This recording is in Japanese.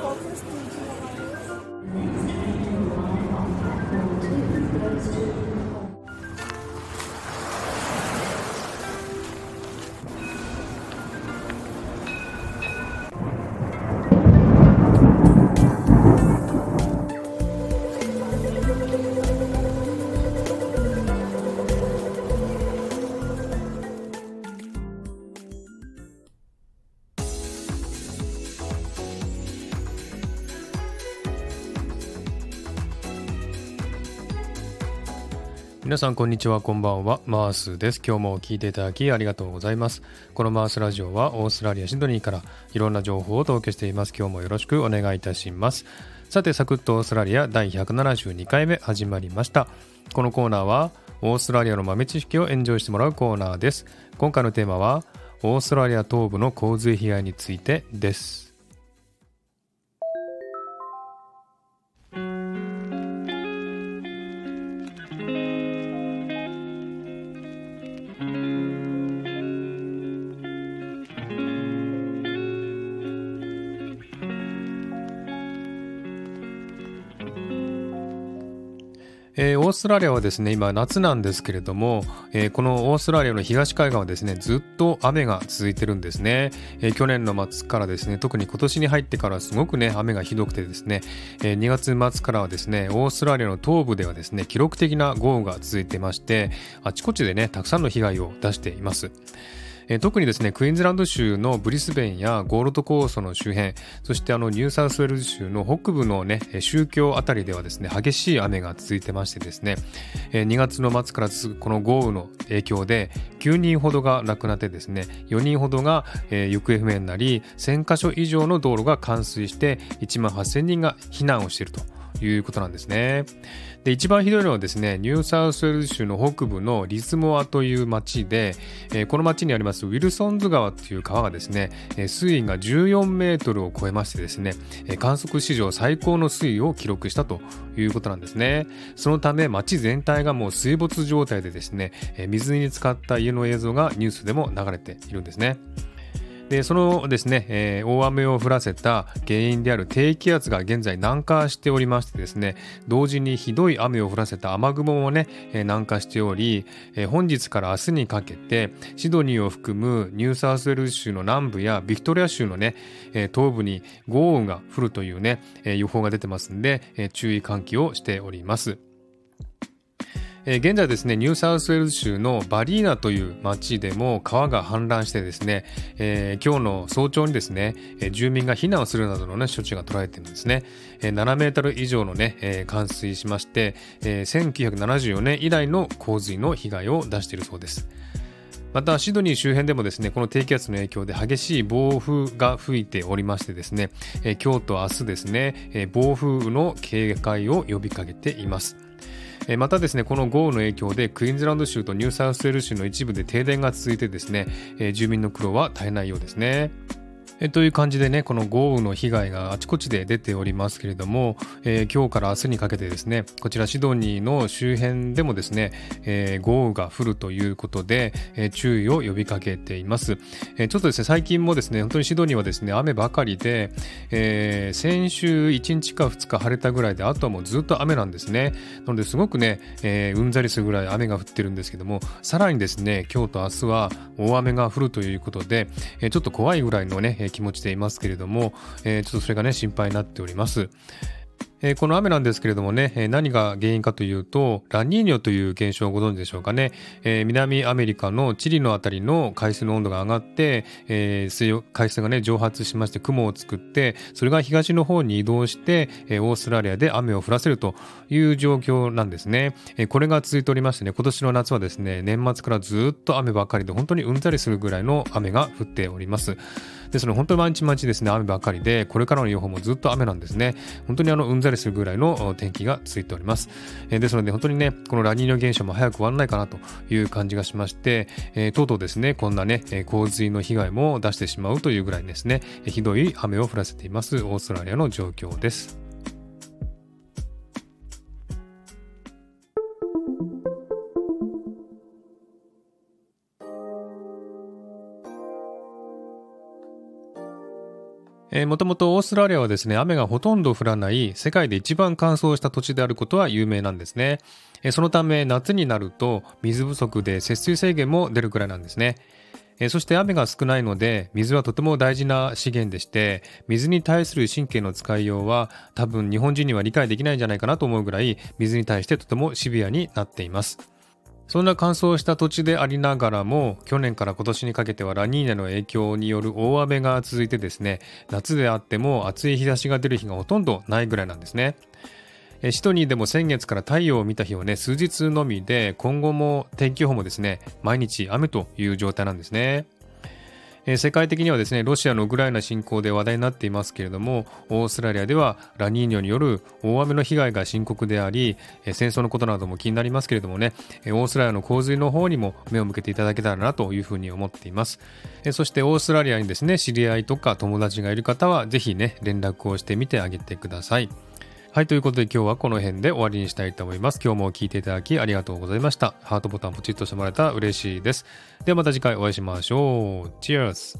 конкурс 皆さんこんにちはこんばんは。マースです。今日も聞いていただきありがとうございます。このマースラジオはオーストラリアシドニーからいろんな情報をお届けしています。今日もよろしくお願いいたします。さてサクッとオーストラリア第172回目始まりました。このコーナーはオーストラリアの豆知識をエンジョイしてもらうコーナーです。今回のテーマはオーストラリア東部の洪水被害についてです。えー、オーストラリアはですね、今夏なんですけれども、えー、このオーストラリアの東海岸はですね、ずっと雨が続いてるんですね。えー、去年の末からですね、特に今年に入ってからすごくね、雨がひどくてですね、え2月末からはですね、オーストラリアの東部ではですね、記録的な豪雨が続いてまして、あちこちでね、たくさんの被害を出しています。え特にですね、クイーンズランド州のブリスベンやゴールドコーストの周辺、そしてあのニューサウスウェルズ州の北部のね、州境あたりではですね、激しい雨が続いてましてですね、え2月の末から続くこの豪雨の影響で、9人ほどが亡くなってですね、4人ほどが、え行方不明になり、1000カ所以上の道路が冠水して、1万8000人が避難をしていると。いうことなんですね。で、一番ひどいのはですね、ニューサウスウェルズ州の北部のリスモアという町で、えー、この町にありますウィルソンズ川という川がですね、え、水位が14メートルを超えましてですね、え、観測史上最高の水位を記録したということなんですね。そのため町全体がもう水没状態でですね、え水に浸かった家の映像がニュースでも流れているんですね。でそのですね、えー、大雨を降らせた原因である低気圧が現在南下しておりましてですね同時にひどい雨を降らせた雨雲もね、えー、南下しており、えー、本日から明日にかけてシドニーを含むニューサウスウェル州の南部やビクトリア州のね、えー、東部に豪雨が降るというね、えー、予報が出てますんで、えー、注意喚起をしております。え、現在ですね、ニューサウスウェールズ州のバリーナという町でも川が氾濫してですね、えー、今日の早朝にですね、え住民が避難をするなどの、ね、処置が取られているんですね。え、7メートル以上のね、え冠水しまして、え1974年以来の洪水の被害を出しているそうです。またシドニー周辺でもですねこの低気圧の影響で激しい暴風が吹いておりましてですね、え、今日と明日ですね、え、暴風の警戒を呼びかけています。またですね、この豪雨の影響でクイーンズランド州とニューサウスウェール州の一部で停電が続いてですね、住民の苦労は絶えないようですね。えという感じでね、この豪雨の被害があちこちで出ておりますけれども、えー、今日から明日にかけてですね、こちらシドニーの周辺でもですね、えー、豪雨が降るということで、えー、注意を呼びかけています、えちょっとですね、最近もですね、本当にシドニーはですね、雨ばかりで、え先週1日か2日晴れたぐらいで、あとはもうずっと雨なんですね。なので、すごくね、えうんざりするぐらい雨が降ってるんですけども、さらにですね、今日と明日は大雨が降るということで、えちょっと怖いぐらいのね、気持ちでいますけれども、えー、ちょっとそれがね、心配になっております。えー、この雨なんですけれどもね、えー、何が原因かというと、ラニーニョという現象をご存知でしょうかね。えー、南アメリカのチリのあたりの海水の温度が上がって、え水海水がね、蒸発しまして雲を作って、それが東の方に移動して、えオーストラリアで雨を降らせるという状況なんですね。えこれが続いておりましてね、今年の夏はですね、年末からずっと雨ばかりで、本当にうんざりするぐらいの雨が降っております。ですので、本当に毎日毎日ですね、雨ばかりで、これからの予報もずっと雨なんですね。本当にあの、うんざりするぐらいの天気が続いております。え、ですので、本当にね、このラニーニョ現象も早く終わらないかなという感じがしまして、え、とうとうですね、こんなね、洪水の被害も出してしまうというぐらいですね、ひどい雨を降らせていますオーストラリアの状況です。もともとオーストラリアはですね、雨がほとんど降らない世界で一番乾燥した土地であることは有名なんですねえ。そのため夏になると水不足で節水制限も出るくらいなんですねえ。そして雨が少ないので水はとても大事な資源でして水に対する神経の使いようは多分日本人には理解できないんじゃないかなと思うぐらい水に対してとてもシビアになっています。そんな乾燥した土地でありながらも、去年から今年にかけてはラニーニャの影響による大雨が続いてですね、夏であっても暑い日差しが出る日がほとんどないぐらいなんですね。シトニーでも先月から太陽を見た日はね、数日のみで、今後も天気予報もですね、毎日雨という状態なんですね。え世界的にはですね、ロシアのウクライナ侵攻で話題になっていますけれども、オーストラリアではラニーニョによる大雨の被害が深刻であり、え戦争のことなども気になりますけれどもね、えオーストラリアの洪水の方にも目を向けていただけたらなというふうに思っています。えそしてオーストラリアにですね、知り合いとか友達がいる方は、ぜひね、連絡をしてみてあげてください。はい、ということで今日はこの辺で終わりにしたいと思います。今日も聴いていただきありがとうございました。ハートボタンポチッとしてもらえたら嬉しいです。ではまた次回お会いしましょう。Teers!